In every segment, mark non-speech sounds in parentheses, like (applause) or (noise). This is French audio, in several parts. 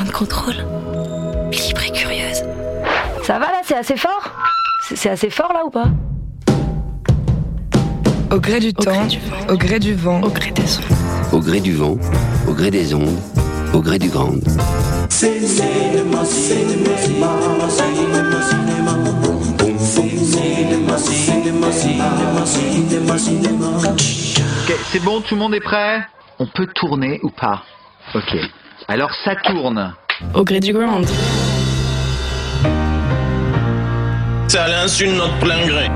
Grande contrôle. Libre et curieuse. Ça va là, c'est assez fort? C'est assez fort là ou pas? Au gré du Au temps, gré du vent. au gré du vent, Au gré des ondes. Au gré du vent, au gré des ondes, au gré du grand. Ok, c'est bon, tout le monde est prêt? On peut tourner ou pas? Ok. Alors ça tourne. Au gré du ground. C'est à l'insu de notre plein gré.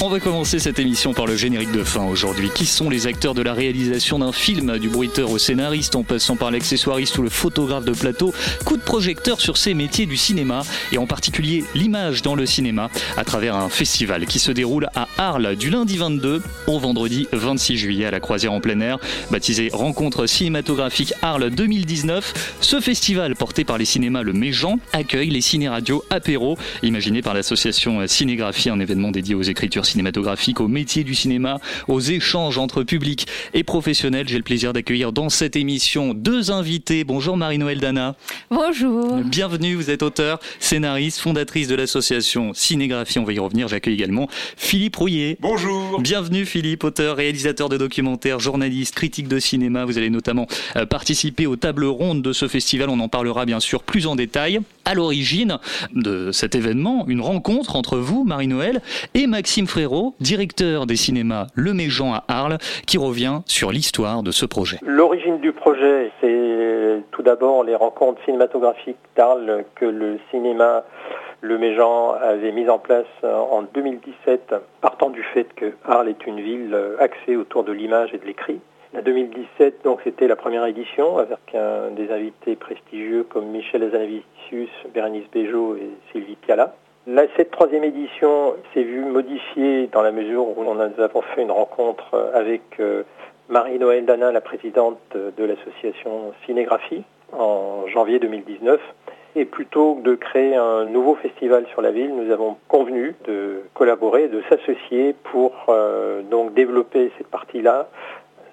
On va commencer cette émission par le générique de fin aujourd'hui. Qui sont les acteurs de la réalisation d'un film, du bruiteur au scénariste, en passant par l'accessoiriste ou le photographe de plateau Coup de projecteur sur ces métiers du cinéma et en particulier l'image dans le cinéma à travers un festival qui se déroule à Arles du lundi 22 au vendredi 26 juillet à la croisière en plein air, baptisé Rencontre cinématographique Arles 2019. Ce festival porté par les cinémas Le Méjean accueille les ciné-radios apéro, imaginé par l'association Cinégraphie, un événement dédié aux écritures cinématographiques, aux métiers du cinéma, aux échanges entre public et professionnels. J'ai le plaisir d'accueillir dans cette émission deux invités. Bonjour Marie-Noël Dana. Bonjour. Bienvenue, vous êtes auteur, scénariste, fondatrice de l'association Cinégraphie. On va y revenir. J'accueille également Philippe Rouillet. Bonjour. Bienvenue Philippe, auteur, réalisateur de documentaires, journaliste, critique de cinéma. Vous allez notamment euh, participer aux tables rondes de ce festival. On en parlera bien sûr plus en détail. À l'origine de cet événement, une rencontre entre vous, Marie-Noël, et Maxime Directeur des cinémas Le Méjean à Arles, qui revient sur l'histoire de ce projet. L'origine du projet, c'est tout d'abord les rencontres cinématographiques d'Arles que le cinéma Le Méjean avait mis en place en 2017, partant du fait que Arles est une ville axée autour de l'image et de l'écrit. En 2017, donc, c'était la première édition avec des invités prestigieux comme Michel Azanavicius, Bérénice Bejo et Sylvie Piala. Cette troisième édition s'est vue modifiée dans la mesure où nous avons fait une rencontre avec euh, Marie-Noël Danin, la présidente de l'association Cinégraphie, en janvier 2019. Et plutôt que de créer un nouveau festival sur la ville, nous avons convenu de collaborer, de s'associer pour euh, donc développer cette partie-là,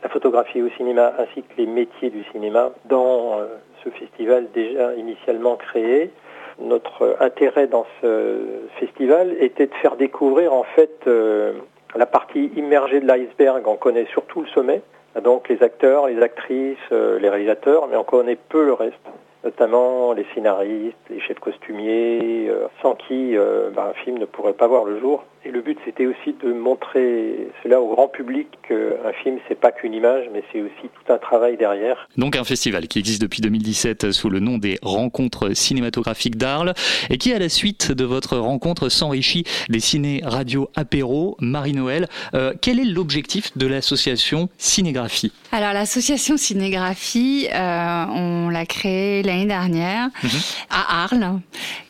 la photographie au cinéma ainsi que les métiers du cinéma dans euh, ce festival déjà initialement créé. Notre intérêt dans ce festival était de faire découvrir en fait euh, la partie immergée de l'iceberg. On connaît surtout le sommet, donc les acteurs, les actrices, euh, les réalisateurs, mais on connaît peu le reste notamment les scénaristes, les chefs costumiers, euh, sans qui ben, un film ne pourrait pas voir le jour. Et le but, c'était aussi de montrer cela au grand public qu'un film, c'est pas qu'une image, mais c'est aussi tout un travail derrière. Donc un festival qui existe depuis 2017 sous le nom des Rencontres cinématographiques d'Arles et qui, à la suite de votre rencontre, s'enrichit des ciné-radio apéro. Marie-Noël, euh, quel est l'objectif de l'association Cinégraphie? Alors l'association Cinégraphie, euh, on l'a créée l'année dernière Mhm. à Arles,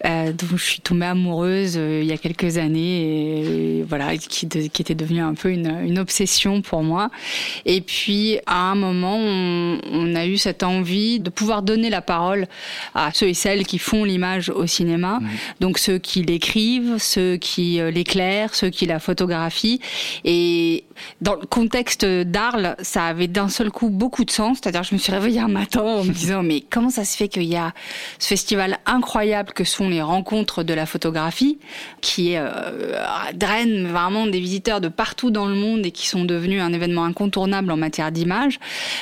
euh, dont je suis tombée amoureuse euh, il y a quelques années, et, voilà, qui, de- qui était devenue un peu une, une obsession pour moi. Et puis à un moment, on, on a eu cette envie de pouvoir donner la parole à ceux et celles qui font l'image au cinéma, donc ceux qui l'écrivent, ceux qui euh, l'éclairent, ceux qui la photographient. Et dans le contexte d'Arles, ça avait d'un seul coup beaucoup de sens. C'est-à-dire, je me suis réveillée un matin en me disant, mais comment ça se fait qu'il y a ce festival incroyable que sont les rencontres de la photographie, qui euh, draine vraiment des visiteurs de partout dans le monde et qui sont devenus un événement incontournable en matière d'image.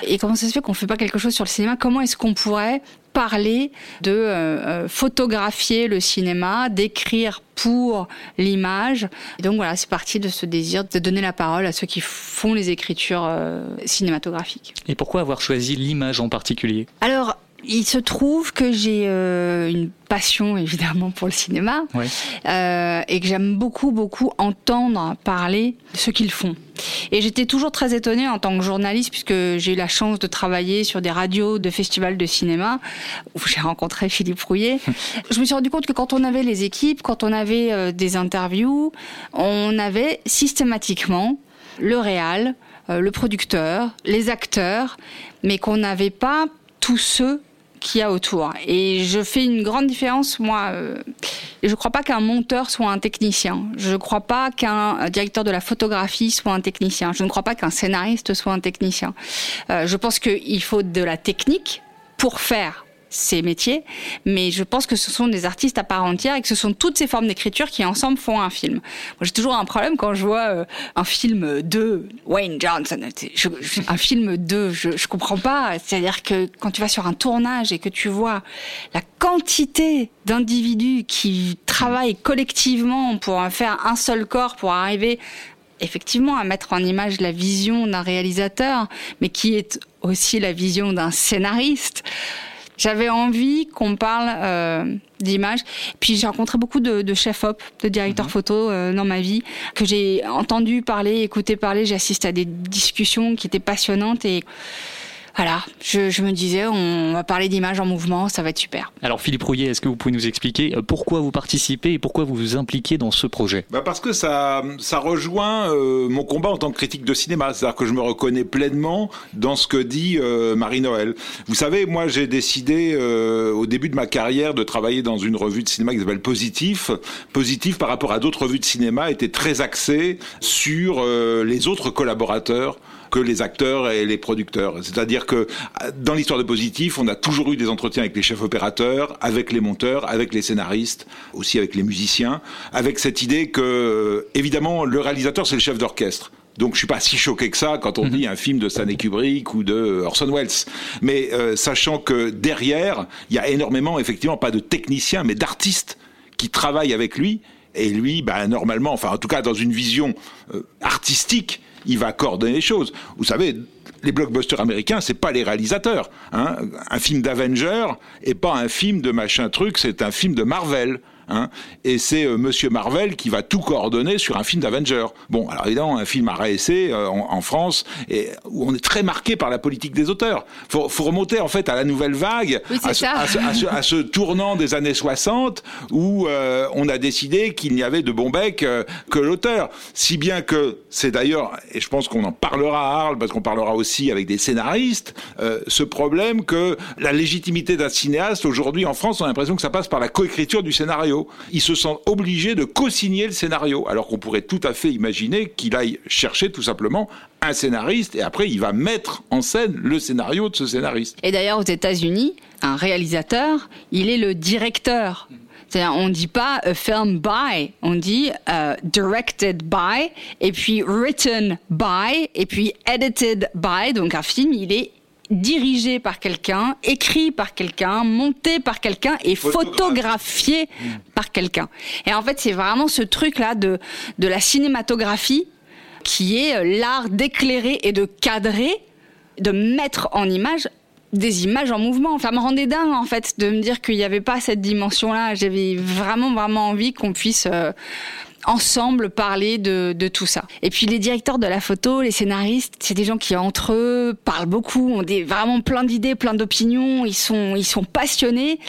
Et comment ça se fait qu'on fait pas quelque chose sur le cinéma? Comment est-ce qu'on pourrait parler de euh, euh, photographier le cinéma, d'écrire pour l'image? Et donc voilà, c'est parti de ce désir de donner la parole à ceux qui font les écritures euh, cinématographiques. Et pourquoi avoir choisi l'image en particulier? Alors, il se trouve que j'ai euh, une passion évidemment pour le cinéma Ouais. euh, et que j'aime beaucoup beaucoup entendre parler de ce qu'ils font. Et j'étais toujours très étonnée en tant que journaliste puisque j'ai eu la chance de travailler sur des radios de festivals de cinéma où j'ai rencontré Philippe Rouillet. (laughs) Je me suis rendu compte que quand on avait les équipes, quand on avait euh, des interviews, on avait systématiquement le réal, euh, le producteur, les acteurs, mais qu'on n'avait pas tous ceux qu'il y a autour. Et je fais une grande différence, moi. euh, je ne crois pas qu'un monteur soit un technicien. Je ne crois pas qu'un directeur de la photographie soit un technicien. Je ne crois pas qu'un scénariste soit un technicien. Euh, je pense qu'il faut de la technique pour faire ces métiers, mais je pense que ce sont des artistes à part entière et que ce sont toutes ces formes d'écriture qui ensemble font un film. Moi, j'ai toujours un problème quand je vois euh, un film de Wayne Johnson, un film de, je, je comprends pas. C'est-à-dire que quand tu vas sur un tournage et que tu vois la quantité d'individus qui travaillent collectivement pour faire un seul corps, pour arriver effectivement à mettre en image la vision d'un réalisateur, mais qui est aussi la vision d'un scénariste. J'avais envie qu'on parle euh, d'image. Puis j'ai rencontré beaucoup de, de chefs op, de directeurs photo euh, dans ma vie, que j'ai entendu parler, écouté parler. J'ai assisté à des discussions qui étaient passionnantes et voilà, je, je me disais, on va parler d'image en mouvement, ça va être super. Alors Philippe Rouillet, est-ce que vous pouvez nous expliquer euh, pourquoi vous participez et pourquoi vous vous impliquez dans ce projet? Bah parce que ça, ça rejoint euh, mon combat en tant que critique de cinéma. C'est-à-dire que je me reconnais pleinement dans ce que dit euh, Marie-Noël. Vous savez, moi j'ai décidé euh, au début de ma carrière de travailler dans une revue de cinéma qui s'appelle Positif. Positif par rapport à d'autres revues de cinéma était très axé sur euh, les autres collaborateurs que les acteurs et les producteurs. C'est-à-dire que dans l'histoire de Positif, on a toujours eu des entretiens avec les chefs opérateurs, avec les monteurs, avec les scénaristes, aussi avec les musiciens, avec cette idée que, évidemment, le réalisateur, c'est le chef d'orchestre. Donc je suis pas si choqué que ça quand on dit un film de Stanley Kubrick ou de Orson Welles. Mais euh, sachant que derrière, il y a énormément, effectivement, pas de techniciens, mais d'artistes qui travaillent avec lui. Et lui, bah, normalement, enfin en tout cas dans une vision euh, artistique, il va coordonner les choses. Vous savez, les blockbusters américains, c'est pas les réalisateurs. Hein. Un film d'Avenger est pas un film de machin truc, c'est un film de Marvel. Hein. Et c'est euh, Monsieur Marvel qui va tout coordonner sur un film d'Avenger. Bon, alors évidemment, un film à réessai euh, en, en France, et, où on est très marqué par la politique des auteurs. Faut, faut remonter en fait à la nouvelle vague, Oui, c'est à, ce, ça. à ce- à ce- à ce tournant des années 60 où euh, on a décidé qu'il n'y avait de bon bec euh, que l'auteur. Si bien que c'est d'ailleurs, et je pense qu'on en parlera à Arles, parce qu'on parlera aussi avec des scénaristes, euh, ce problème que la légitimité d'un cinéaste aujourd'hui en France, on a l'impression que ça passe par la coécriture du scénario. Il se sent obligé de co-signer le scénario, alors qu'on pourrait tout à fait imaginer qu'il aille chercher tout simplement un scénariste et après il va mettre en scène le scénario de ce scénariste. Et d'ailleurs, aux États-Unis, un réalisateur, il est le directeur. C'est-à-dire, on dit pas a film by, on dit euh, directed by, et puis written by, et puis edited by. Donc un film, il est dirigé par quelqu'un, écrit par quelqu'un, monté par quelqu'un et photographié par quelqu'un. Et en fait, c'est vraiment ce truc-là de, de la cinématographie qui est euh, l'art d'éclairer et de cadrer, de mettre en image des images en mouvement. Ça me rendait dingue en fait de me dire qu'il n'y avait pas cette dimension-là. J'avais vraiment vraiment envie qu'on puisse euh, ensemble parler de, de tout ça. Et puis les directeurs de la photo, les scénaristes, c'est des gens qui entre eux parlent beaucoup, ont des, vraiment plein d'idées, plein d'opinions. Ils sont ils sont passionnés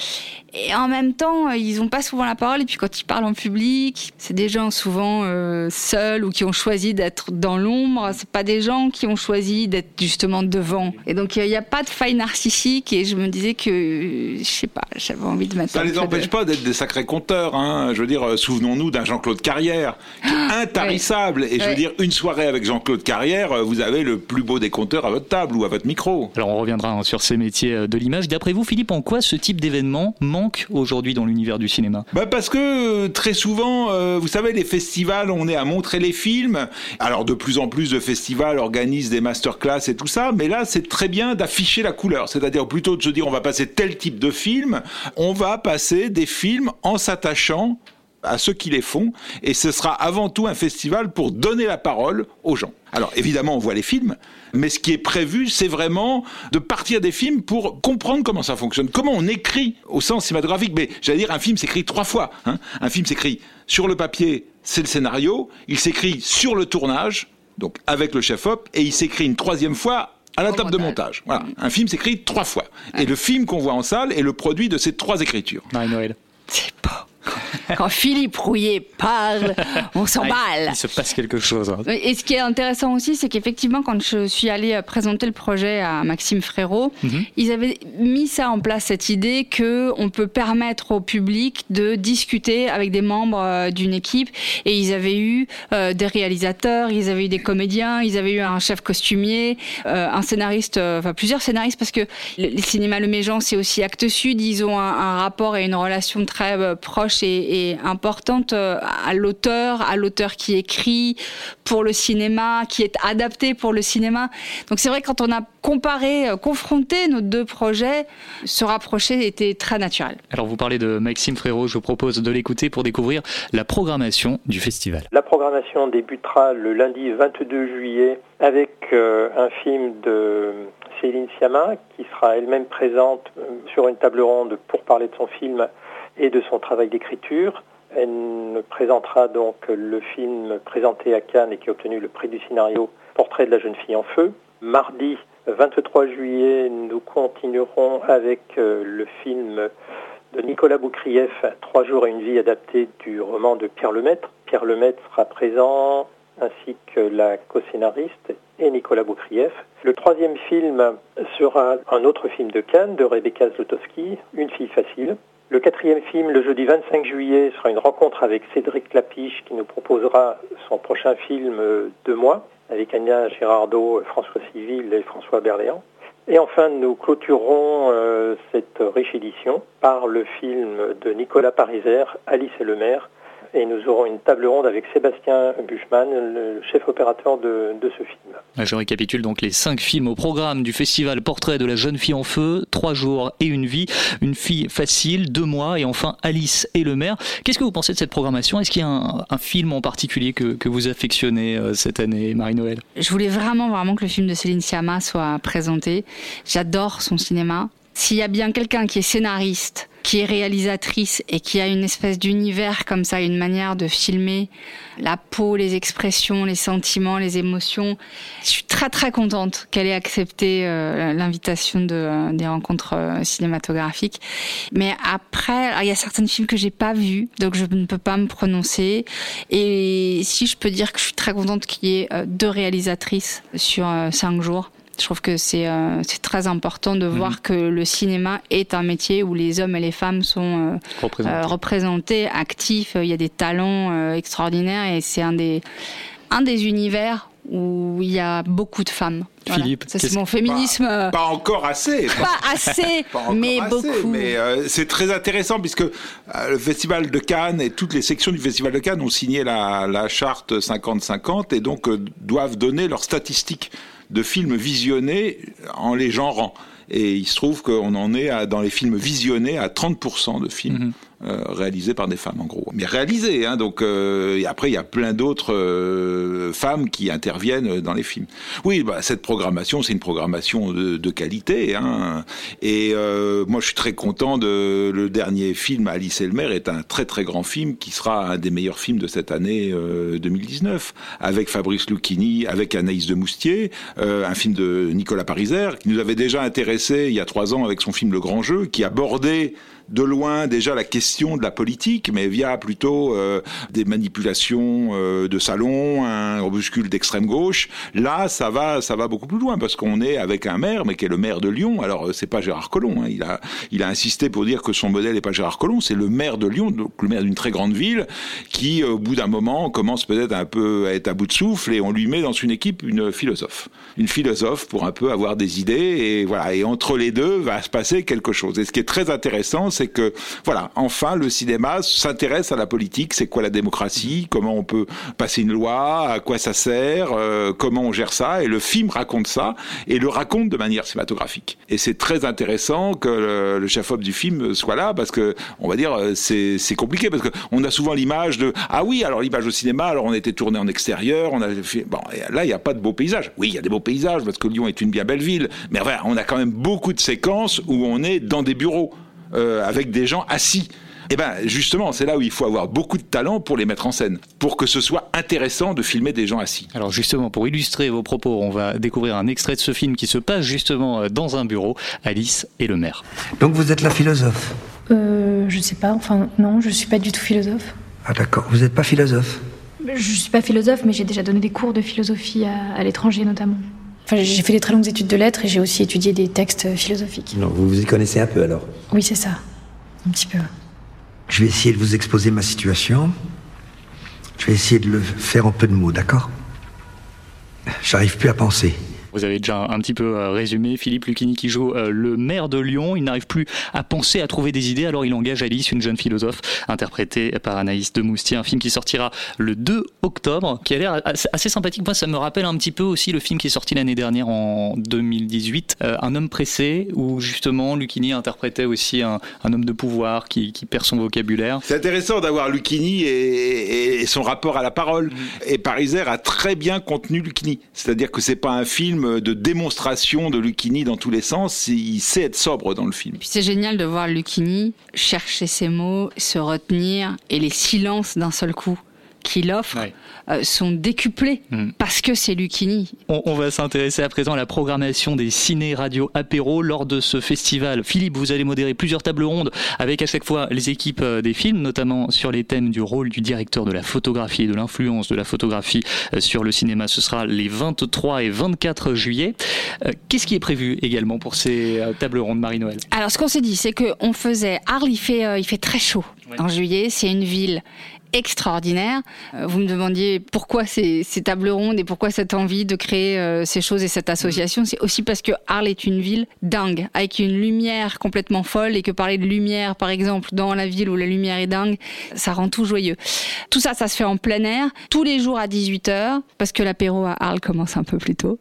et en même temps ils ont pas souvent la parole. Et puis quand ils parlent en public, c'est des gens souvent euh, seuls ou qui ont choisi d'être dans l'ombre. C'est pas des gens qui ont choisi d'être justement devant. Et donc il n'y a pas de faille narcissique. Et je me disais que euh, je sais pas, j'avais envie de mettre. Ça un les de- empêche pas d'être des sacrés conteurs. Hein. Je veux dire, euh, souvenons-nous d'un Jean-Claude Carrière, qui est intarissable. Et je veux Ouais. dire, une soirée avec Jean-Claude Carrière, euh, vous avez le plus beau des compteurs à votre table ou à votre micro. Alors on reviendra hein, sur ces métiers euh, de l'image. D'après vous, Philippe, en quoi ce type d'événement manque aujourd'hui dans l'univers du cinéma? Bah parce que euh, très souvent, euh, vous savez, les festivals, on est à montrer les films. Alors de plus en plus de festivals organisent des masterclass et tout ça, mais là c'est très bien d'afficher la couleur. C'est-à-dire plutôt de se dire on va passer tel type de film, on va passer des films en s'attachant à ceux qui les font, et ce sera avant tout un festival pour donner la parole aux gens. Alors évidemment, on voit les films, mais ce qui est prévu, c'est vraiment de partir des films pour comprendre comment ça fonctionne, comment on écrit au sens cinématographique. Mais j'allais dire, un film s'écrit trois fois. Hein. Un film s'écrit sur le papier, c'est le scénario, il s'écrit sur le tournage, donc avec le chef-op, et il s'écrit une troisième fois à la table de montage. Voilà. Un film s'écrit trois fois. Et le film qu'on voit en salle est le produit de ces trois écritures. Marie-Noël. C'est pas (laughs) quand Philippe Rouillet parle, on s'emballe. Il se passe quelque chose. hein. Et ce qui est intéressant aussi, c'est qu'effectivement, quand je suis allée euh, présenter le projet à Maxime Frérot, Mhm. ils avaient mis ça en place, cette idée que on peut permettre au public de discuter avec des membres euh, d'une équipe. Et ils avaient eu euh, des réalisateurs, ils avaient eu des comédiens, ils avaient eu un chef costumier, euh, un scénariste, euh, enfin plusieurs scénaristes, parce que le, le cinéma Le Méjean, c'est aussi Actes Sud. Ils ont un, un rapport et une relation très euh, et importante euh, à l'auteur, à l'auteur qui écrit pour le cinéma, qui est adapté pour le cinéma. Donc c'est vrai que quand on a comparé, euh, confronté nos deux projets, se rapprocher était très naturel. Alors vous parlez de Maxime Frérot, je vous propose de l'écouter pour découvrir la programmation du festival. La programmation débutera le lundi 22 juillet avec euh, un film de Céline Sciamma qui sera elle-même présente sur une table ronde pour parler de son film et de son travail d'écriture. Elle présentera donc le film présenté à Cannes et qui a obtenu le prix du scénario Portrait de la jeune fille en feu. Mardi 23 juillet, nous continuerons avec euh, le film de Nicolas Boukrieff, Trois jours et une vie adaptée du roman de Pierre Lemaitre. Pierre Lemaitre sera présent, ainsi que la co-scénariste et Nicolas Boukrieff. Le troisième film sera un autre film de Cannes de Rebecca Zlotowski, Une fille facile. Le quatrième film, le jeudi 25 juillet, sera une rencontre avec Cédric Lapiche qui nous proposera son prochain film euh, Deux mois avec Anya Girardot, François Civil et François Berléand. Et enfin, nous clôturerons euh, cette riche édition par le film de Nicolas Pariser, Alice et le maire. Et nous aurons une table ronde avec Sébastien Buchmann, le chef opérateur de, de ce film. Je récapitule donc les cinq films au programme du festival Portrait de la jeune fille en feu, Trois jours et une vie, Une fille facile, Deux mois et enfin Alice et le maire. Qu'est-ce que vous pensez de cette programmation? Est-ce qu'il y a un, un film en particulier que, que vous affectionnez euh, cette année, Marie-Noël? Je voulais vraiment, vraiment que le film de Céline Sciamma soit présenté. J'adore son cinéma. S'il y a bien quelqu'un qui est scénariste, qui est réalisatrice et qui a une espèce d'univers comme ça, une manière de filmer la peau, les expressions, les sentiments, les émotions, je suis très très contente qu'elle ait accepté euh, l'invitation de, euh, des rencontres euh, cinématographiques. Mais après, il y a certains films que j'ai pas vus, donc je ne peux pas me prononcer. Et si je peux dire que je suis très contente qu'il y ait deux réalisatrices sur cinq jours. Je trouve que c'est euh, très important de voir que le cinéma est un métier où les hommes et les femmes sont euh, euh, représentés, actifs. Il y a des talents euh, extraordinaires et c'est un des un des univers où il y a beaucoup de femmes. Voilà. Philippe, ça c'est mon féminisme. euh, Pas encore assez. (laughs) pas assez, (laughs) Pas mais assez, beaucoup. Mais euh, c'est très intéressant puisque euh, le Festival de Cannes et toutes les sections du Festival de Cannes ont signé la, la charte 50-50 et donc euh, doivent donner leurs statistiques de films visionnés en les genrant. Et il se trouve qu'on en est dans les films visionnés à 30% de films euh, réalisés par des femmes, en gros. Mais réalisés, hein, donc euh, après il y a plein d'autres euh, femmes qui interviennent dans les films. Oui, bah, cette programmation, c'est une programmation de, de qualité. Hein, et euh, moi, je suis très content de le dernier film Alice et le maire est un très très grand film qui sera un des meilleurs films de cette année euh, 2019 avec Fabrice Lucchini, avec Anaïs de Moustier, euh, un film de Nicolas Pariser qui nous avait déjà intéressé il y a trois ans avec son film Le Grand Jeu, qui abordait de loin déjà la question de la politique, mais via plutôt euh, des manipulations euh, de salon, un opuscule d'extrême gauche. Là, ça va, ça va beaucoup plus loin parce qu'on est avec un maire, mais qui est le maire de Lyon. Alors, euh, c'est pas Gérard Collomb. hein. Il a, il a insisté pour dire que son modèle n'est pas Gérard Collomb, c'est le maire de Lyon, donc le maire d'une très grande ville, qui, au bout d'un moment, commence peut-être un peu à être à bout de souffle et on lui met dans une équipe une philosophe, une philosophe pour un peu avoir des idées et voilà. Et entre les deux va se passer quelque chose. Et ce qui est très intéressant, c'est que voilà, enfin le cinéma s'intéresse à la politique, c'est quoi la démocratie, comment on peut passer une loi, à quoi ça sert, euh, comment on gère ça, et le film raconte ça et le raconte de manière cinématographique. Et c'est très intéressant que le, chef-op du film soit là parce que on va dire euh, c'est compliqué parce que on a souvent l'image de ah oui alors l'image au cinéma alors on était tourné en extérieur, on a fait bon là il n'y a pas de beaux paysages. Oui il y a des beaux paysages parce que Lyon est une bien belle ville, mais voilà on a quand même beaucoup de séquences où on est dans des bureaux euh, avec des gens assis. Eh ben justement, c'est là où il faut avoir beaucoup de talent pour les mettre en scène, pour que ce soit intéressant de filmer des gens assis. Alors justement, pour illustrer vos propos, on va découvrir un extrait de ce film qui se passe justement euh, dans un bureau, Alice et le maire. Donc vous êtes la philosophe Euh, je sais pas, enfin non, je suis pas du tout philosophe. Ah d'accord, vous n'êtes pas philosophe Je suis pas philosophe, mais j'ai déjà donné des cours de philosophie à, à l'étranger notamment. Enfin, j'ai fait des très longues études de lettres et j'ai aussi étudié des textes philosophiques. Non, vous vous y connaissez un peu alors. Oui, c'est ça. Un petit peu. Je vais essayer de vous exposer ma situation. Je vais essayer de le faire en peu de mots, d'accord? J'arrive plus à penser. Vous avez déjà un petit peu euh, résumé Philippe Lucchini qui joue euh, le maire de Lyon. Il n'arrive plus à penser, à trouver des idées, alors il engage Alice, une jeune philosophe, interprétée par Anaïs de Moustier, un film qui sortira le 2 octobre, qui a l'air assez, sympathique. Moi, ça me rappelle un petit peu aussi le film qui est sorti l'année dernière en 2018, euh, Un homme pressé, où justement Lucchini interprétait aussi un, un homme de pouvoir qui, qui, perd son vocabulaire. C'est intéressant d'avoir Lucchini et, et, son rapport à la parole. Mmh. Et Pariser a très bien contenu Lucchini. C'est-à-dire que c'est pas un film de démonstration de Lucchini dans tous les sens. Il sait être sobre dans le film. C'est génial de voir Lucchini chercher ses mots, se retenir et les silences d'un seul coup qu'il offre ouais. euh, sont décuplés mmh. parce que c'est Lucchini. On, on va s'intéresser à présent à la programmation des ciné-radio apéro lors de ce festival. Philippe, vous allez modérer plusieurs tables rondes avec à chaque fois les équipes euh, des films, notamment sur les thèmes du rôle du directeur de la photographie et de l'influence de la photographie euh, sur le cinéma. Ce sera les 23 et 24 juillet. Euh, Qu'est-ce qui est prévu également pour ces euh, tables rondes, Marie-Noël Alors, ce qu'on s'est dit, c'est qu'on faisait Arles, il fait, euh, il fait très chaud ouais. en juillet. C'est une ville extraordinaire. Euh, vous me demandiez pourquoi ces, ces, tables rondes et pourquoi cette envie de créer euh, ces choses et cette association. C'est aussi parce que Arles est une ville dingue, avec une lumière complètement folle et que parler de lumière, par exemple, dans la ville où la lumière est dingue, ça rend tout joyeux. Tout ça, ça se fait en plein air, tous les jours à 18h, parce que l'apéro à Arles commence un peu plus tôt.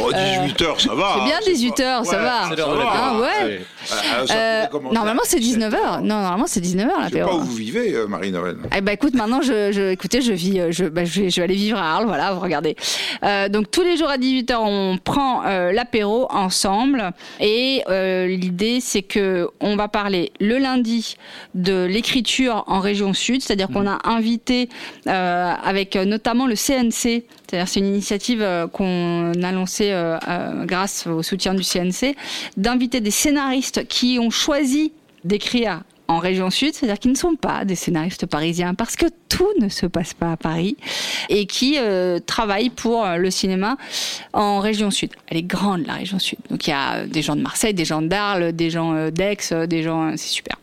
Oh, 18h, ça va. C'est bien 18h, ça, va. Ça va. Ah, ouais. Ah, euh, normalement, c'est 19h. Non, normalement, c'est 19h l'apéro. Je sais pas où vous vivez, euh, Marie-Noël. Eh ben, écoute, maintenant, je, je, écoutez, je vis, je, bah, je, vais, je vais aller vivre à Arles, voilà, vous regardez. Euh, donc, tous les jours à 18h, on prend euh, l'apéro ensemble. Et euh, l'idée, c'est que on va parler le lundi de l'écriture en région sud, c'est-à-dire qu'on a invité euh, avec notamment le CNC, c'est-à-dire c'est une initiative euh, qu'on a lancée grâce au soutien du CNC, d'inviter des scénaristes qui ont choisi d'écrire en région sud, c'est-à-dire qui ne sont pas des scénaristes parisiens, parce que tout ne se passe pas à Paris, et qui euh, travaillent pour le cinéma en région sud. Elle est grande, la région sud. Donc il y a des gens de Marseille, des gens d'Arles, des gens euh, d'Aix, des gens... C'est super.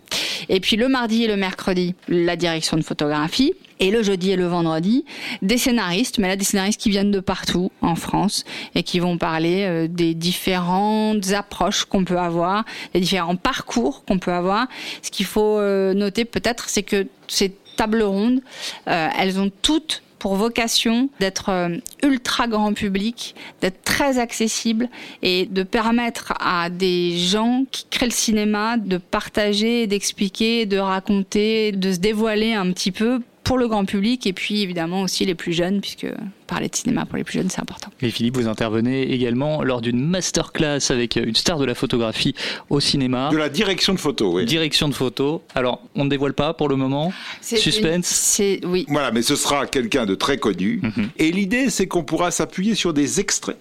Et puis le mardi et le mercredi, la direction de photographie. Et le jeudi et le vendredi, des scénaristes, mais là des scénaristes qui viennent de partout en France et qui vont parler euh, des différentes approches qu'on peut avoir, des différents parcours qu'on peut avoir. Ce qu'il faut euh, noter peut-être, c'est que ces tables rondes, euh, elles ont toutes pour vocation d'être ultra grand public, d'être très accessible et de permettre à des gens qui créent le cinéma de partager, d'expliquer, de raconter, de se dévoiler un petit peu pour le grand public et puis évidemment aussi les plus jeunes puisque parler de cinéma pour les plus jeunes c'est important. Et Philippe, vous intervenez également lors d'une masterclass avec une star de la photographie au cinéma. De la direction de photo, oui. Direction de photo. Alors, on ne dévoile pas pour le moment? Suspense? C'est oui. Voilà, mais ce sera quelqu'un de très connu. Mm -hmm. Et l'idée, c'est qu'on pourra s'appuyer sur des extraits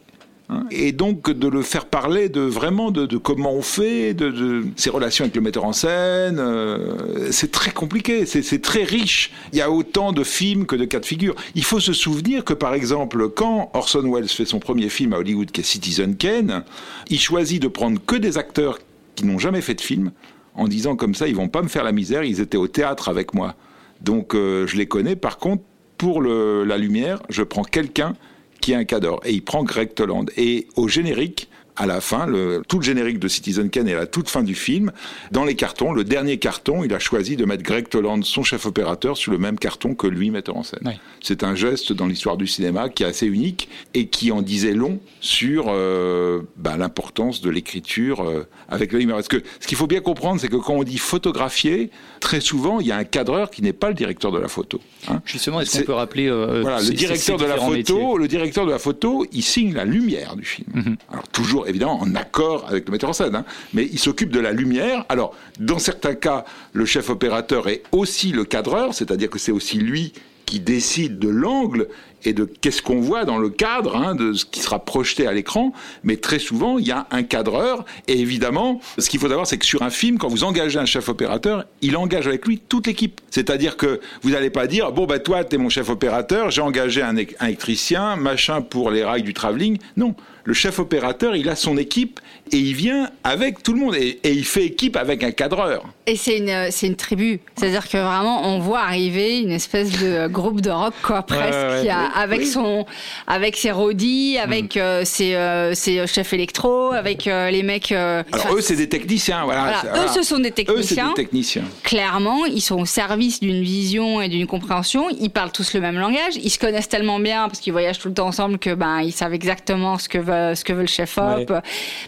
et donc de le faire parler de vraiment de, comment on fait, de, ses relations avec le metteur en scène. Euh, c'est très compliqué, c'est très riche. Il y a autant de films que de cas de figure. Il faut se souvenir que par exemple, quand Orson Welles fait son premier film à Hollywood, qui est Citizen Kane, il choisit de prendre que des acteurs qui n'ont jamais fait de film, en disant comme ça, ils vont pas me faire la misère. Ils étaient au théâtre avec moi, donc euh, je les connais. Par contre, pour la lumière, je prends quelqu'un qui est un cadre. Et il prend Greg Toland. Et au générique, à la fin, le, tout le générique de Citizen Kane est à la toute fin du film. Dans les cartons, le dernier carton, il a choisi de mettre Greg Toland, son chef opérateur, sur le même carton que lui, metteur en scène. C'est un geste dans l'histoire du cinéma qui est assez unique et qui en disait long sur euh, bah, l'importance de l'écriture euh, avec le numéro. Parce que ce qu'il faut bien comprendre, c'est que quand on dit photographier, très souvent, il y a un cadreur qui n'est pas le directeur de la photo. hein. Justement, est-ce qu'on peut rappeler euh, Voilà, le directeur de la photo, métiers le directeur de la photo, il signe la lumière du film. Mhm. Alors toujours évidemment en accord avec le metteur en scène, hein, mais il s'occupe de la lumière. Alors dans certains cas, le chef opérateur est aussi le cadreur, c'est-à-dire que c'est aussi lui qui décide de l'angle et de qu'est-ce qu'on voit dans le cadre, hein, de ce qui sera projeté à l'écran. Mais très souvent, il y a un cadreur. Et évidemment, ce qu'il faut savoir, c'est que sur un film, quand vous engagez un chef opérateur, il engage avec lui toute l'équipe. C'est-à-dire que vous n'allez pas dire, bon, bah, toi, t'es mon chef opérateur, j'ai engagé un, électricien, machin pour les rails du travelling. Non. Le chef opérateur, il a son équipe et il vient avec tout le monde. Et, et il fait équipe avec un cadreur. Et c'est une, c'est une tribu. C'est-à-dire que vraiment, on voit arriver une espèce de groupe de rock, quoi, presque, ouais, ouais. qui a- avec oui. son, avec ses rodis, avec euh, ses, euh, ses chefs électro, avec euh, les mecs. euh, Alors eux, c'est des techniciens. Voilà, Voilà, eux, voilà. ce sont des Eux, c'est techniciens. des techniciens. Clairement, ils sont au service d'une vision et d'une compréhension. Ils parlent tous le même langage. Ils se connaissent tellement bien parce qu'ils voyagent tout le temps ensemble que ben ils savent exactement ce que veut ce que veut le chef op. Ouais.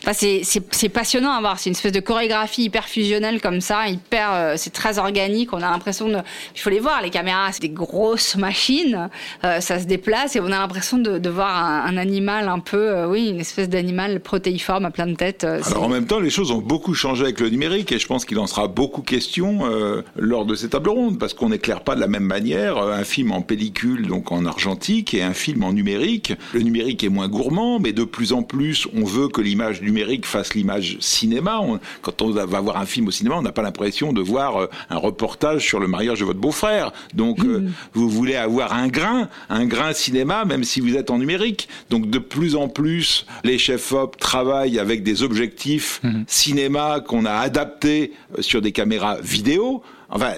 Enfin, c'est passionnant à voir. C'est une espèce de chorégraphie hyper fusionnelle comme ça, hyper. euh, c'est très organique. On a l'impression de. Il faut les voir. Les caméras, c'est des grosses machines. Euh, ça se déplace et on a l'impression de, de voir un, un animal un peu, euh, oui, une espèce d'animal protéiforme à plein de têtes. Euh, Alors en même temps, les choses ont beaucoup changé avec le numérique et je pense qu'il en sera beaucoup question euh, lors de ces tables rondes parce qu'on n'éclaire pas de la même manière euh, un film en pellicule, donc en argentique, et un film en numérique. Le numérique est moins gourmand, mais de plus en plus, on veut que l'image numérique fasse l'image cinéma. On- quand on va voir un film au cinéma, on n'a pas l'impression de voir un reportage sur le mariage de votre beau-frère. Donc euh, vous voulez avoir un grain, un grain cinéma, même si vous êtes en numérique. Donc de plus en plus, les chefs op travaillent avec des objectifs cinéma qu'on a adaptés euh, sur des caméras vidéo. Enfin,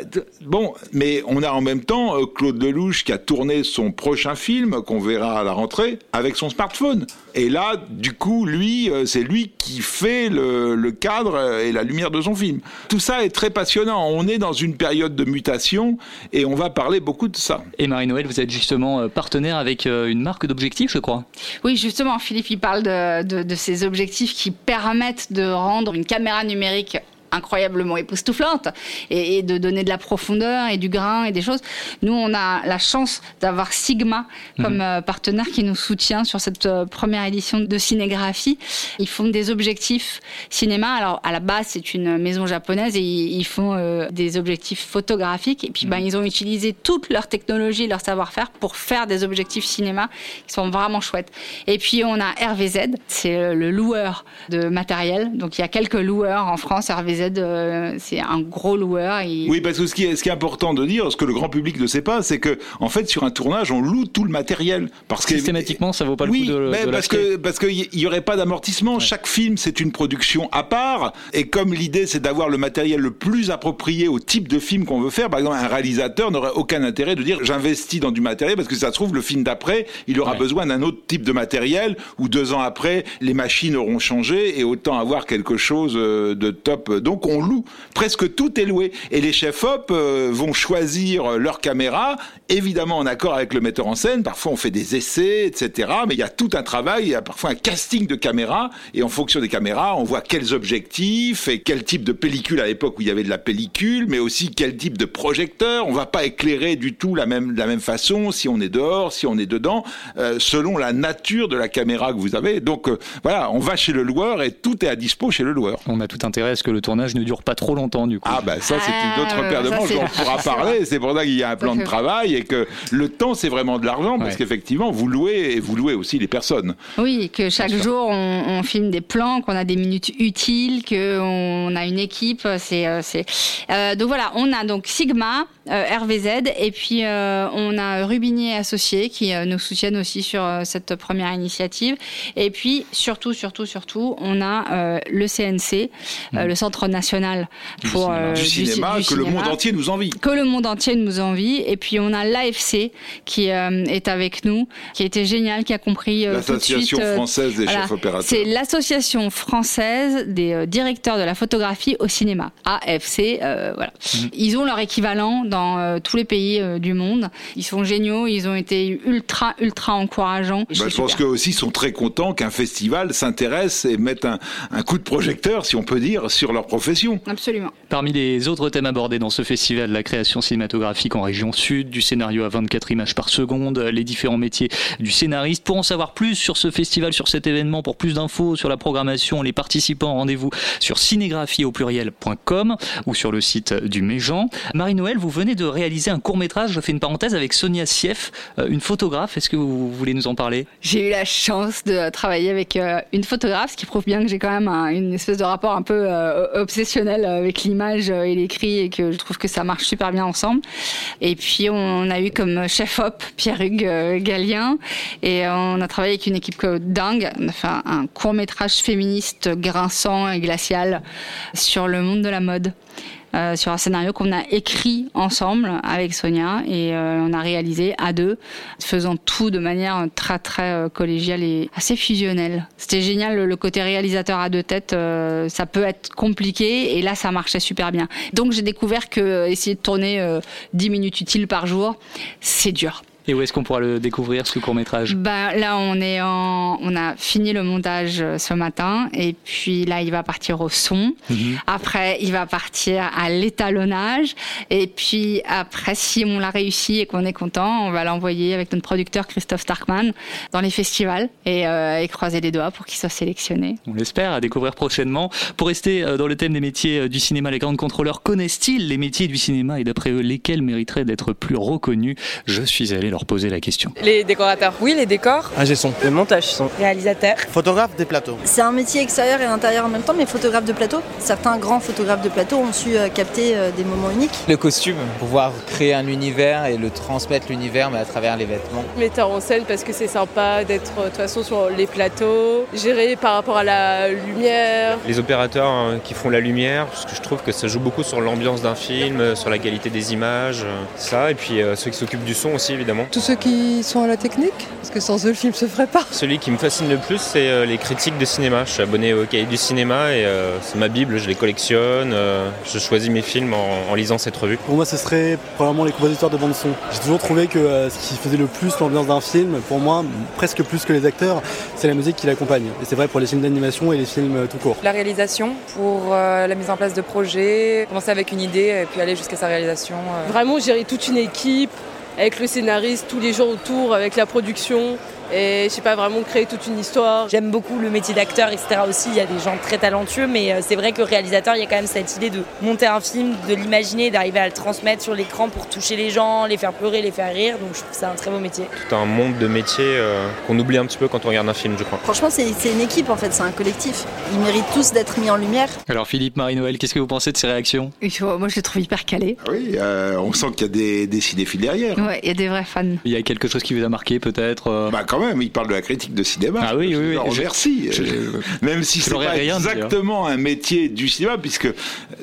bon, mais on a en même temps euh, Claude Lelouch qui a tourné son prochain film qu'on verra à la rentrée avec son smartphone. Et là, du coup, lui, euh, c'est lui qui fait le, le cadre euh, et la lumière de son film. Tout ça est très passionnant. On est dans une période de mutation et on va parler beaucoup de ça. Et Marie-Noël, vous êtes justement partenaire avec une marque d'objectifs, je crois. Oui, justement, Philippe, il parle de, de, de ces objectifs qui permettent de rendre une caméra numérique incroyablement époustouflante et, et de donner de la profondeur et du grain et des choses. Nous, on a la chance d'avoir Sigma comme Mhm. euh, partenaire qui nous soutient sur cette euh, première édition de cinégraphie. Ils font des objectifs cinéma. Alors, à la base, c'est une maison japonaise et ils, font euh, des objectifs photographiques. Et puis, ben, ils ont utilisé toute leur technologie, leur savoir-faire pour faire des objectifs cinéma qui sont vraiment chouettes. Et puis, on a RVZ, c'est le loueur de matériel. Donc, il y a quelques loueurs en France. RVZ, euh, c'est un gros loueur. Oui, parce que ce qui, est, ce qui est important de dire, ce que le grand public ne sait pas, c'est que en fait sur un tournage, on loue tout le matériel parce que Systématiquement, ça vaut pas le oui, coup de, mais de parce que parce qu'il y aurait pas d'amortissement. Chaque film, c'est une production à part. Et comme l'idée, c'est d'avoir le matériel le plus approprié au type de film qu'on veut faire, par exemple, un réalisateur n'aurait aucun intérêt de dire j'investis dans du matériel parce que ça se trouve le film d'après, il aura besoin d'un autre type de matériel ou deux ans après, les machines auront changé et autant avoir quelque chose euh, de top. Donc on loue. Presque tout est loué. Et les chefs op euh, vont choisir leur caméra, évidemment en accord avec le metteur en scène. Parfois on fait des essais, etc. Mais il y a tout un travail, il y a parfois un casting de caméras. Et en fonction des caméras, on voit quels objectifs et quel type de pellicule à l'époque où il y avait de la pellicule, mais aussi quel type de projecteur. On va pas éclairer du tout la même, de la même façon si on est dehors, si on est dedans, euh, selon la nature de la caméra que vous avez. Donc euh, voilà, on va chez le loueur et tout est à dispo chez le loueur. On a tout intérêt à ce que le tournage ne dure pas trop longtemps, du coup. Ah bah ça c'est une autre Ah, paire de manches dont on pourra parler. C'est pour ça qu'il y a un plan de (laughs) travail et que le temps c'est vraiment de l'argent parce Ouais. qu'effectivement vous louez et vous louez aussi les personnes. Oui, que chaque jour on, on filme des plans, qu'on a des minutes utiles, qu'on a une équipe. C'est, euh, c'est. Euh, donc voilà, on a donc Sigma, RVZ. Et puis, euh, on a Rubinier Associés qui euh, nous soutiennent aussi sur euh, cette première initiative. Et puis, surtout, surtout, surtout, on a euh, le CNC, euh, le Centre National pour euh, du ci- cinéma du que le monde entier nous envie. que le monde entier nous envie. Et puis on a l'AFC qui euh, est avec nous, qui a été génial, qui a compris euh, tout de suite. L'Association euh, française des chefs opérateurs. C'est l'association française des euh, directeurs de la photographie au cinéma, AFC. euh, voilà. Mhm. Ils ont leur équivalent dans euh, tous les pays euh, du monde. Ils sont géniaux, ils ont été ultra ultra encourageants. Bah, je pense qu'eux aussi sont très contents qu'un festival s'intéresse et mette un, un coup de projecteur, si on peut dire, sur leur profession. Absolument. Parmi les autres thèmes abordés dans ce festival, la création cinématographique en région sud, du scénario à 24 images par seconde, les différents métiers du scénariste. Pour en savoir plus sur ce festival, sur cet événement, pour plus d'infos sur la programmation, les participants, rendez-vous sur cinégraphie au pluriel.com ou sur le site du Méjean. Marie-Noël, vous venez de réaliser un court métrage, je fais une parenthèse, avec Sonia Sieff, euh, une photographe. Est-ce que vous voulez nous en parler? J'ai eu la chance de travailler avec euh, une photographe, ce qui prouve bien que j'ai quand même un- une espèce de rapport un peu euh, obsessionnel avec l'image et l'écrit et que je trouve que ça marche super bien ensemble. Et puis on a eu comme chef-op Pierre-Hugues euh, Gallien et on a travaillé avec une équipe dingue. On a fait un court métrage féministe grinçant et glacial sur le monde de la mode. Euh, sur un scénario qu'on a écrit ensemble avec Sonia et euh, on a réalisé à deux, faisant tout de manière très très euh, collégiale et assez fusionnelle. C'était génial le, côté réalisateur à deux têtes, euh, ça peut être compliqué et là ça marchait super bien. Donc j'ai découvert que euh, essayer de tourner euh, 10 minutes utiles par jour, c'est dur. Et où est-ce qu'on pourra le découvrir, ce court métrage Bah, là, on est en, on a fini le montage euh, ce matin et puis là, il va partir au son. Mhm. Après, il va partir à l'étalonnage et puis après, si on l'a réussi et qu'on est content, on va l'envoyer avec notre producteur Christophe Starkman dans les festivals et, euh, et croiser les doigts pour qu'il soit sélectionné. On l'espère, à découvrir prochainement. Pour rester euh, dans le thème des métiers du cinéma, les grands contrôleurs connaissent-ils les métiers du cinéma et d'après eux, lesquels mériteraient d'être plus reconnus? Je suis allé leur poser la question. Les décorateurs. Oui, les décors. Ingé son. Le montage son. Réalisateur. Photographe des plateaux. C'est un métier extérieur et intérieur en même temps, mais photographe de plateau. Certains grands photographes de plateau ont su euh, capter euh, des moments uniques. Le costume, pouvoir créer un univers et le transmettre l'univers mais à travers les vêtements. Metteur en scène parce que c'est sympa d'être euh, de toute façon sur les plateaux. Gérer par rapport à la lumière. Les opérateurs hein, qui font la lumière, parce que je trouve que ça joue beaucoup sur l'ambiance d'un film, sur la qualité des images, ça, et puis euh, ceux qui s'occupent du son aussi évidemment. Tous ceux qui sont à la technique, parce que sans eux le film se ferait pas. Celui qui me fascine le plus, c'est euh, les critiques de cinéma. Je suis abonné au cahier du cinéma et euh, c'est ma bible, je les collectionne, euh, je choisis mes films en, en lisant cette revue. Pour moi, ce serait probablement les compositeurs de bande son. J'ai toujours trouvé que euh, ce qui faisait le plus l'ambiance d'un film, pour moi, presque plus que les acteurs, c'est la musique qui l'accompagne. Et c'est vrai pour les films d'animation et les films tout court. La réalisation pour euh, la mise en place de projets, commencer avec une idée et puis aller jusqu'à sa réalisation. euh. Vraiment gérer toute une équipe, avec le scénariste, tous les gens autour, avec la production. Et je sais pas, vraiment créer toute une histoire. J'aime beaucoup le métier d'acteur, etc. aussi. Il y a des gens très talentueux, mais euh, c'est vrai que réalisateur, il y a quand même cette idée de monter un film, de l'imaginer, d'arriver à le transmettre sur l'écran pour toucher les gens, les faire pleurer, les faire rire. Donc je trouve que c'est un très beau métier. Tout un monde de métiers euh, qu'on oublie un petit peu quand on regarde un film, je crois. Franchement, c'est une équipe en fait, c'est un collectif. Ils méritent tous d'être mis en lumière. Alors Philippe, Marie-Noël, qu'est-ce que vous pensez de ces réactions? Vois, moi, je le trouve hyper calé. Oui, euh, on sent qu'il y a des, des cinéphiles derrière. Ouais, il y a des vrais fans. Il y a quelque chose qui vous a marqué peut-être euh? Bah quand même, il parle de la critique de cinéma. Ah oui, oui, oui. Le Je- remercie. je- Même si c'est pas rien hein. exactement un métier du cinéma, puisque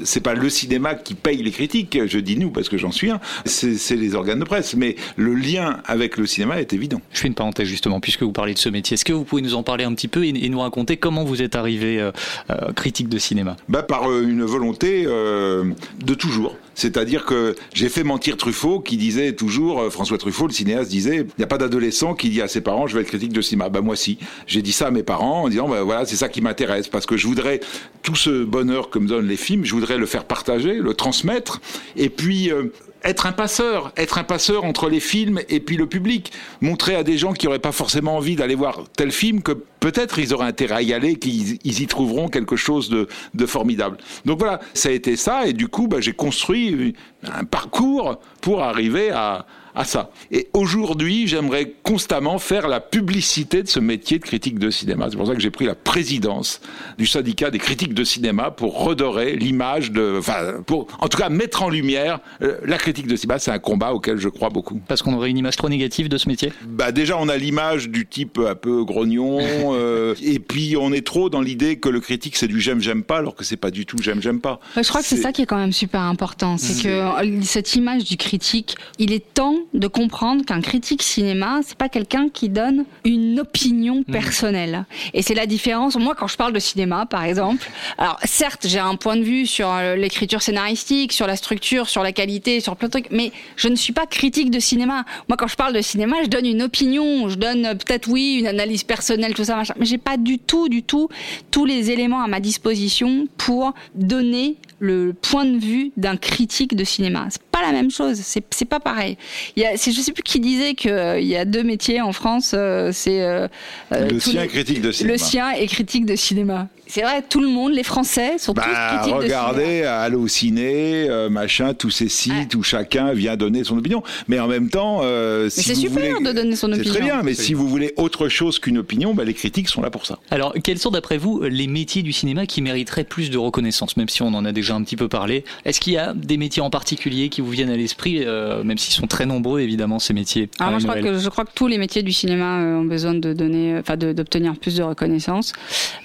c'est pas le cinéma qui paye les critiques. Je dis nous parce que j'en suis un. C'est les organes de presse. Mais le lien avec le cinéma est évident. Je fais une parenthèse justement, puisque vous parlez de ce métier. Est-ce que vous pouvez nous en parler un petit peu et, et nous raconter comment vous êtes arrivé euh, euh, critique de cinéma? Bah par euh, une volonté de toujours. C'est-à-dire que j'ai fait mentir Truffaut qui disait toujours, François Truffaut, le cinéaste, disait, il n'y a pas d'adolescent qui dit à ses parents, je vais être critique de cinéma. Bah moi si. J'ai dit ça à mes parents en disant, bah voilà, c'est ça qui m'intéresse parce que je voudrais tout ce bonheur que me donnent les films, je voudrais le faire partager, le transmettre, et puis euh, être un passeur, être un passeur entre les films et puis le public, montrer à des gens qui n'auraient pas forcément envie d'aller voir tel film que peut-être ils auraient intérêt à y aller, qu'ils ils y trouveront quelque chose de, de formidable. Donc voilà, ça a été ça et du coup bah, j'ai construit un parcours pour arriver à, à ça. Et aujourd'hui, j'aimerais constamment faire la publicité de ce métier de critique de cinéma. C'est pour ça que j'ai pris la présidence du syndicat des critiques de cinéma pour redorer l'image de, enfin, pour en tout cas mettre en lumière euh, la critique de cinéma. C'est un combat auquel je crois beaucoup. Parce qu'on aurait une image trop négative de ce métier? Bah déjà, on a l'image du type un peu grognon, (laughs) euh, et puis on est trop dans l'idée que le critique c'est du j'aime, j'aime pas, alors que c'est pas du tout j'aime, j'aime pas. je crois que c'est ça qui est quand même super important, c'est que euh, cette image du critique, il est temps de comprendre qu'un critique cinéma, c'est pas quelqu'un qui donne une opinion Mhm. personnelle. Et c'est la différence. Moi, quand je parle de cinéma, par exemple, alors certes, j'ai un point de vue sur euh, l'écriture scénaristique, sur la structure, sur la qualité, sur plein de trucs, mais je ne suis pas critique de cinéma. Moi, quand je parle de cinéma, je donne une opinion, je donne euh, peut-être oui une analyse personnelle, tout ça, machin, mais j'ai pas du tout, du tout tous les éléments à ma disposition pour donner le point de vue d'un critique de cinéma. C'est pas la même chose, c'est c'est pas pareil. Il y a, je sais plus qui disait que euh, y a deux métiers en France, euh, c'est euh, euh, Le sien les- critique de cinéma. Le sien est critique de cinéma. C'est vrai, tout le monde, les Français sont tous Bah, critiques de cinéma. regardez, allô au ciné, euh, machin, tous ces sites où chacun vient donner son opinion. Mais en même temps, euh, si c'est super voulez- de donner son C'est opinion. très bien, mais si vous voulez autre chose qu'une opinion, bah, les critiques sont là pour ça. Alors, quels sont d'après vous les métiers du cinéma qui mériteraient plus de reconnaissance, même si on en a déjà un petit peu parlé? Est-ce qu'il y a des métiers en particulier qui vous viennent à l'esprit, euh, même s'ils sont très nombreux évidemment ces métiers Alors moi, je crois, que, je crois que tous les métiers du cinéma euh, ont besoin de donner, enfin, de- d'obtenir plus de reconnaissance.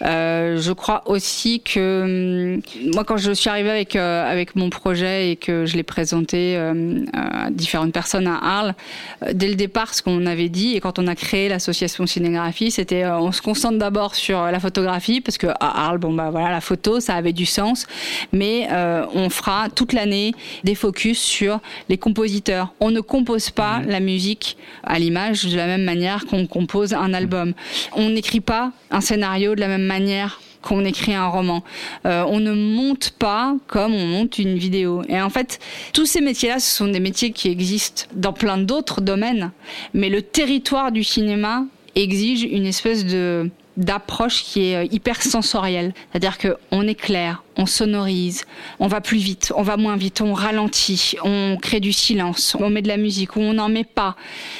Euh, je crois aussi que hum, moi, quand je suis arrivée avec euh, avec mon projet et que je l'ai présenté euh, à différentes personnes à Arles, euh, dès le départ, ce qu'on avait dit et quand on a créé l'association Cinégraphie, c'était on se concentre d'abord sur la photographie parce que à Arles, bon bah voilà, la photo, ça avait du sens, mais on fera toute l'année des focus sur les compositeurs. On ne compose pas la musique à l'image de la même manière qu'on compose un album. On n'écrit pas un scénario de la même manière qu'on écrit un roman. Euh, on ne monte pas comme on monte une vidéo. Et en fait, tous ces métiers-là, ce sont des métiers qui existent dans plein d'autres domaines, mais le territoire du cinéma exige une espèce de d'approche qui est euh, hyper sensorielle. C'est-à-dire que on éclaire, on sonorise, on va plus vite, on va moins vite, on ralentit, on crée du silence, on met de la musique ou on n'en met pas.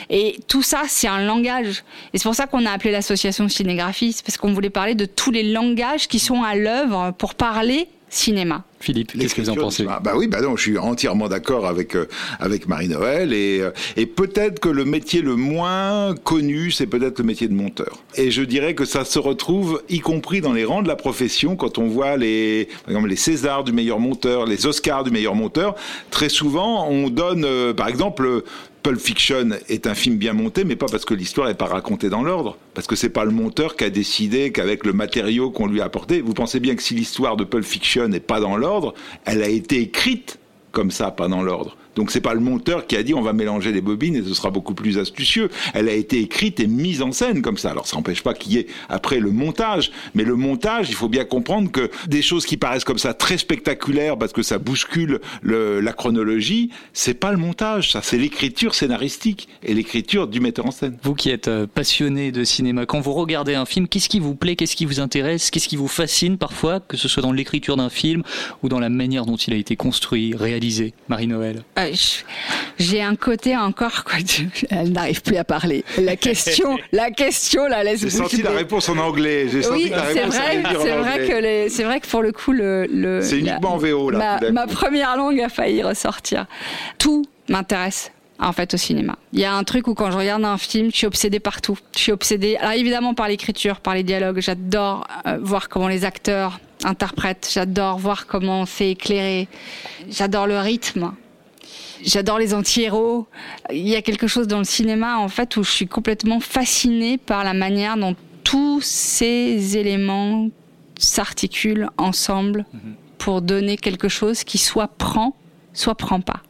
Et tout ça, c'est un langage. Et c'est pour ça qu'on a appelé l'association Cinégraphie, parce qu'on voulait parler de tous les langages qui sont à l'œuvre pour parler cinéma. Philippe, qu'est-ce que vous en pensez? Ah, Bah oui, bah non, je suis entièrement d'accord avec euh, avec Marie-Noël et euh, et peut-être que le métier le moins connu, c'est peut-être le métier de monteur. Et je dirais que ça se retrouve y compris dans les rangs de la profession quand on voit les par exemple les Césars du meilleur monteur, les Oscars du meilleur monteur, très souvent on donne euh, par exemple euh, Pulp Fiction est un film bien monté, mais pas parce que l'histoire n'est pas racontée dans l'ordre, parce que c'est pas le monteur qui a décidé qu'avec le matériau qu'on lui a apporté, vous pensez bien que si l'histoire de Pulp Fiction n'est pas dans l'ordre, elle a été écrite comme ça, pas dans l'ordre. Donc c'est pas le monteur qui a dit on va mélanger les bobines et ce sera beaucoup plus astucieux. Elle a été écrite et mise en scène comme ça. Alors ça n'empêche pas qu'il y ait après le montage, mais le montage, il faut bien comprendre que des choses qui paraissent comme ça très spectaculaires parce que ça bouscule le- la chronologie, c'est pas le montage, ça c'est l'écriture scénaristique et l'écriture du metteur en scène. Vous qui êtes euh, passionné de cinéma, quand vous regardez un film, qu'est-ce qui vous plaît, qu'est-ce qui vous intéresse, qu'est-ce qui vous fascine parfois, que ce soit dans l'écriture d'un film ou dans la manière dont il a été construit, réalisé Marie-Noël? Euh, je- J'ai un côté encore quoi. Elle n'arrive plus à parler. La question, (laughs) la question la laisse. J'ai senti la réponse en anglais. J'ai Oui, c'est réponse vrai. C'est vrai anglais. que les- c'est vrai que pour le coup le, le C'est uniquement en VO, là, Ma, première langue a failli ressortir. Tout m'intéresse. En fait, au cinéma. Il y a un truc où quand je regarde un film, je suis obsédée par tout. Je suis obsédée, alors évidemment par l'écriture, par les dialogues. J'adore euh, voir comment les acteurs interprètent. J'adore voir comment c'est éclairé. J'adore le rythme. J'adore les anti-héros. Il y a quelque chose dans le cinéma, en fait, où je suis complètement fascinée par la manière dont tous ces éléments s'articulent ensemble pour donner quelque chose qui soit prend, soit prend pas.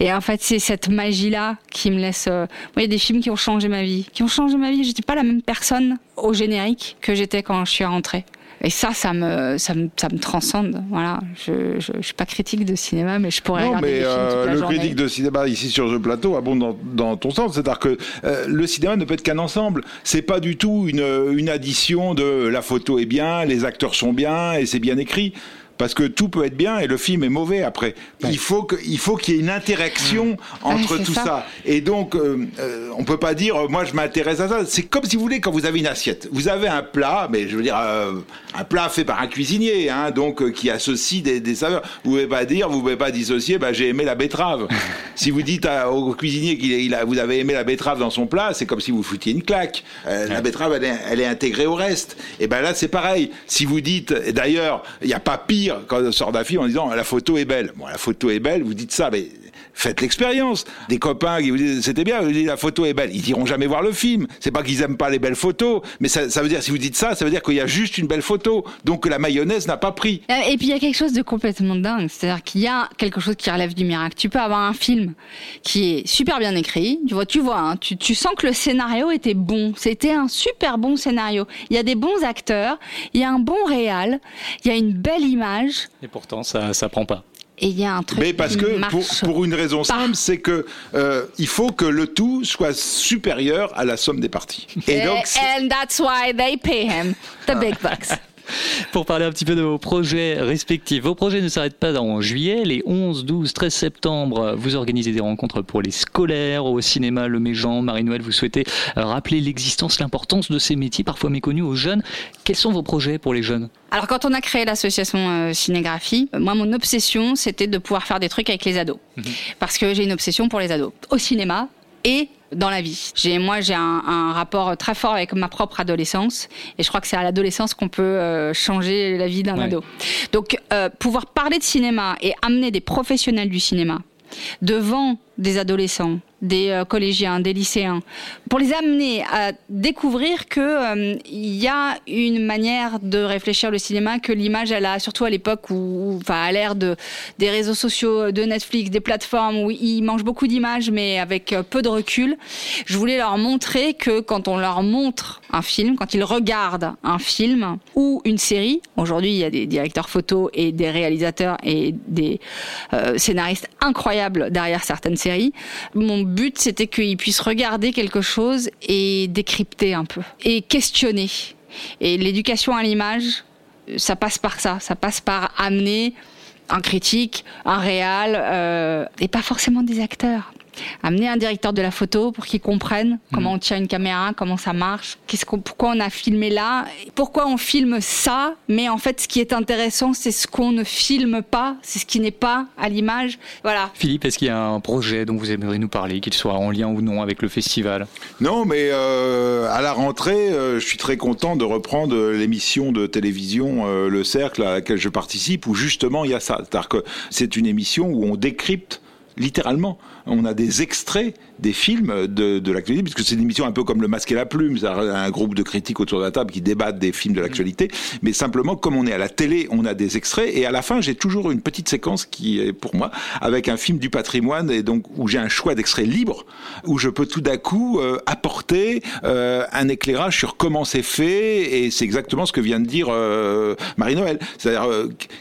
Et en fait, c'est cette magie-là qui me laisse. euh, Moi, il y a des films qui ont changé ma vie, qui ont changé ma vie. J'étais pas la même personne au générique que j'étais quand je suis rentrée. Et ça, ça me, ça me, ça me transcende. Voilà. Je, je, je suis pas critique de cinéma, mais je pourrais Non, regarder mais des films euh, la le journée. critique de cinéma ici sur ce plateau abonde dans, dans ton sens. C'est-à-dire que euh, le cinéma ne peut être qu'un ensemble. C'est pas du tout une, une addition de la photo est bien, les acteurs sont bien et c'est bien écrit. Parce que tout peut être bien et le film est mauvais après. Il faut que, il faut qu'il y ait une interaction entre Ouais, c'est tout ça. ça. Et donc, euh, euh, on peut pas dire, euh, moi, je m'intéresse à ça. C'est comme si vous voulez quand vous avez une assiette. Vous avez un plat, mais je veux dire, euh, un plat fait par un cuisinier, hein, donc euh, qui associe des, des saveurs. Vous pouvez pas dire, vous pouvez pas dissocier, bah, j'ai aimé la betterave. (laughs) si vous dites à- au cuisinier qu'il il a, vous avez aimé la betterave dans son plat, c'est comme si vous foutiez une claque. La betterave, elle est, elle est intégrée au reste. Et ben là, c'est pareil. Si vous dites, d'ailleurs, il n'y a pas pire quand on sort d'un film en disant la photo est belle. Bon, la photo est belle, vous dites ça, mais faites l'expérience. Des copains qui vous disent c'était bien, vous dites la photo est belle. Ils iront jamais voir le film. C'est pas qu'ils aiment pas les belles photos, mais ça, ça veut dire, si vous dites ça, ça veut dire qu'il y a juste une belle photo. Donc que la mayonnaise n'a pas pris. Euh, Et puis il y a quelque chose de complètement dingue, c'est-à-dire qu'il y a quelque chose qui relève du miracle. Tu peux avoir un film qui est super bien écrit, tu vois, tu vois, hein, tu, tu sens que le scénario était bon, c'était un super bon scénario. Il y a des bons acteurs, il y a un bon réal, il y a une belle image, Et pourtant, ça, ça prend pas. Et il y a un truc Mais parce qui que marche pour, pour une raison simple, c'est que euh, il faut que le tout soit supérieur à la somme des parties. Et donc, And that's why they pay him the big bucks. (laughs) (laughs) Pour parler un petit peu de vos projets respectifs. Vos projets ne s'arrêtent pas en juillet. Les 11, 12, 13 septembre, vous organisez des rencontres pour les scolaires au cinéma Le Méjean. Marie-Noël, vous souhaitez rappeler l'existence, l'importance de ces métiers parfois méconnus aux jeunes. Quels sont vos projets pour les jeunes? Alors quand on a créé l'association euh, Cinégraphie, moi mon obsession c'était de pouvoir faire des trucs avec les ados. Parce que j'ai une obsession pour les ados. Au cinéma et dans la vie. J'ai, moi, j'ai un, un rapport très fort avec ma propre adolescence, et je crois que c'est à l'adolescence qu'on peut euh, changer la vie d'un Ouais. ado. Donc, euh, pouvoir parler de cinéma et amener des professionnels du cinéma devant des adolescents, des euh, collégiens, des lycéens, pour les amener à découvrir que euh, y a une manière de réfléchir le cinéma, que l'image, elle a surtout à l'époque où, enfin, à l'ère de des réseaux sociaux, de Netflix, des plateformes où ils mangent beaucoup d'images, mais avec euh, peu de recul. Je voulais leur montrer que quand on leur montre un film, quand ils regardent un film ou une série, aujourd'hui il y a des directeurs photos et des réalisateurs et des scénaristes incroyables derrière certaines séries. But c'était qu'ils puissent regarder quelque chose et décrypter un peu et questionner. Et l'éducation à l'image, ça passe par ça, ça passe par amener un critique, un réal, euh, et pas forcément des acteurs. Amener un directeur de la photo pour qu'il comprenne comment on tient une caméra, comment ça marche, qu'est-ce qu'on, pourquoi on a filmé là, pourquoi on filme ça, mais en fait ce qui est intéressant c'est ce qu'on ne filme pas, c'est ce qui n'est pas à l'image. Voilà. Philippe, est-ce qu'il y a un projet dont vous aimeriez nous parler, qu'il soit en lien ou non avec le festival? Non, mais euh, à la rentrée, euh, je suis très content de reprendre l'émission de télévision euh, Le Cercle à laquelle je participe, où justement il y a ça. C'est-à-dire que c'est une émission où on décrypte littéralement. On a des extraits des films de, de l'actualité, puisque c'est une émission un peu comme Le Masque et la Plume, c'est-à-dire un groupe de critiques autour de la table qui débattent des films de l'actualité. Mais simplement, comme on est à la télé, on a des extraits, et à la fin, j'ai toujours une petite séquence qui est pour moi avec un film du patrimoine, et donc où j'ai un choix d'extraits libres, où je peux tout d'un coup euh, apporter euh, un éclairage sur comment c'est fait, et c'est exactement ce que vient de dire euh, Marie-Noël. C'est-à-dire,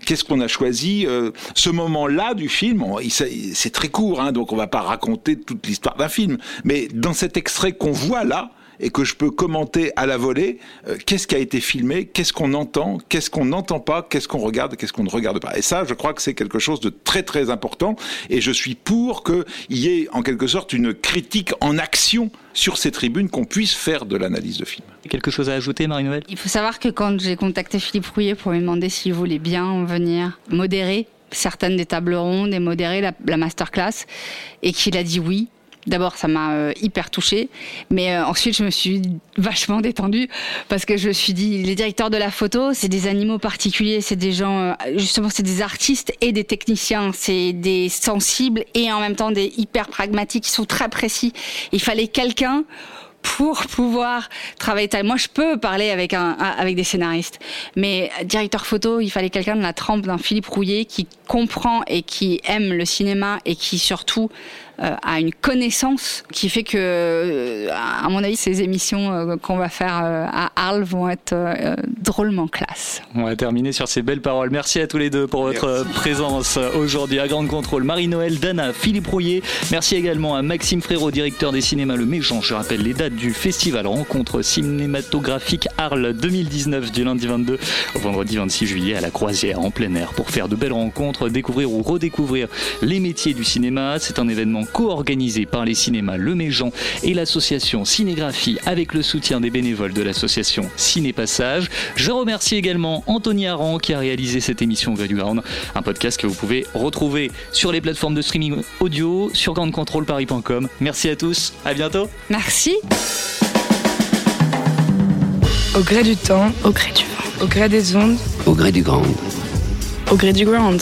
qu'est-ce qu'on a choisi Ce moment-là du film, c'est très court, hein, donc on va raconter toute l'histoire d'un film, mais dans cet extrait qu'on voit là, et que je peux commenter à la volée, euh, qu'est-ce qui a été filmé, qu'est-ce qu'on entend, qu'est-ce qu'on n'entend pas, qu'est-ce qu'on regarde, qu'est-ce qu'on ne regarde pas. Et ça, je crois que c'est quelque chose de très très important, et je suis pour qu'il y ait en quelque sorte une critique en action sur ces tribunes, qu'on puisse faire de l'analyse de film. Quelque chose à ajouter, Marie-Noël Il faut savoir que quand j'ai contacté Philippe Rouillet pour lui demander s'il voulait bien venir modérer certaines des tables rondes et modérer la, la masterclass, et qu'il a dit oui. D'abord, ça m'a euh, hyper touchée, mais euh, ensuite, je me suis vachement détendue parce que je me suis dit, les directeurs de la photo, c'est des animaux particuliers, c'est des gens, euh, justement, c'est des artistes et des techniciens, c'est des sensibles et en même temps des hyper pragmatiques, qui sont très précis. Il fallait quelqu'un pour pouvoir travailler. Moi, je peux parler avec un- avec des scénaristes, mais directeur photo, il fallait quelqu'un de la trempe d'un Philippe Rouillet qui comprend et qui aime le cinéma et qui surtout a une connaissance qui fait que, à mon avis, ces émissions qu'on va faire à Arles vont être drôlement classe. On va terminer sur ces belles paroles. Merci à tous les deux pour votre présence aujourd'hui à Grande Contrôle. Marie-Noël, Dana, Philippe Rouillet. Merci également à Maxime Frérot, directeur des cinémas Le Méjean. Je rappelle les dates du festival Rencontre cinématographique Arles 2019 du lundi 22 au vendredi 26 juillet à la Croisière en plein air pour faire de belles rencontres, découvrir ou redécouvrir les métiers du cinéma. C'est un événement co-organisé par les cinémas Le Méjean et l'association Cinégraphie avec le soutien des bénévoles de l'association Ciné Passage. Je remercie également Anthony Aran qui a réalisé cette émission Ground, un podcast que vous pouvez retrouver sur les plateformes de streaming audio, sur grandecontrôleparis.com. Merci à tous, à bientôt. Merci. Au gré du temps, au gré du vent, au gré des ondes, au gré du grand, au gré du ground.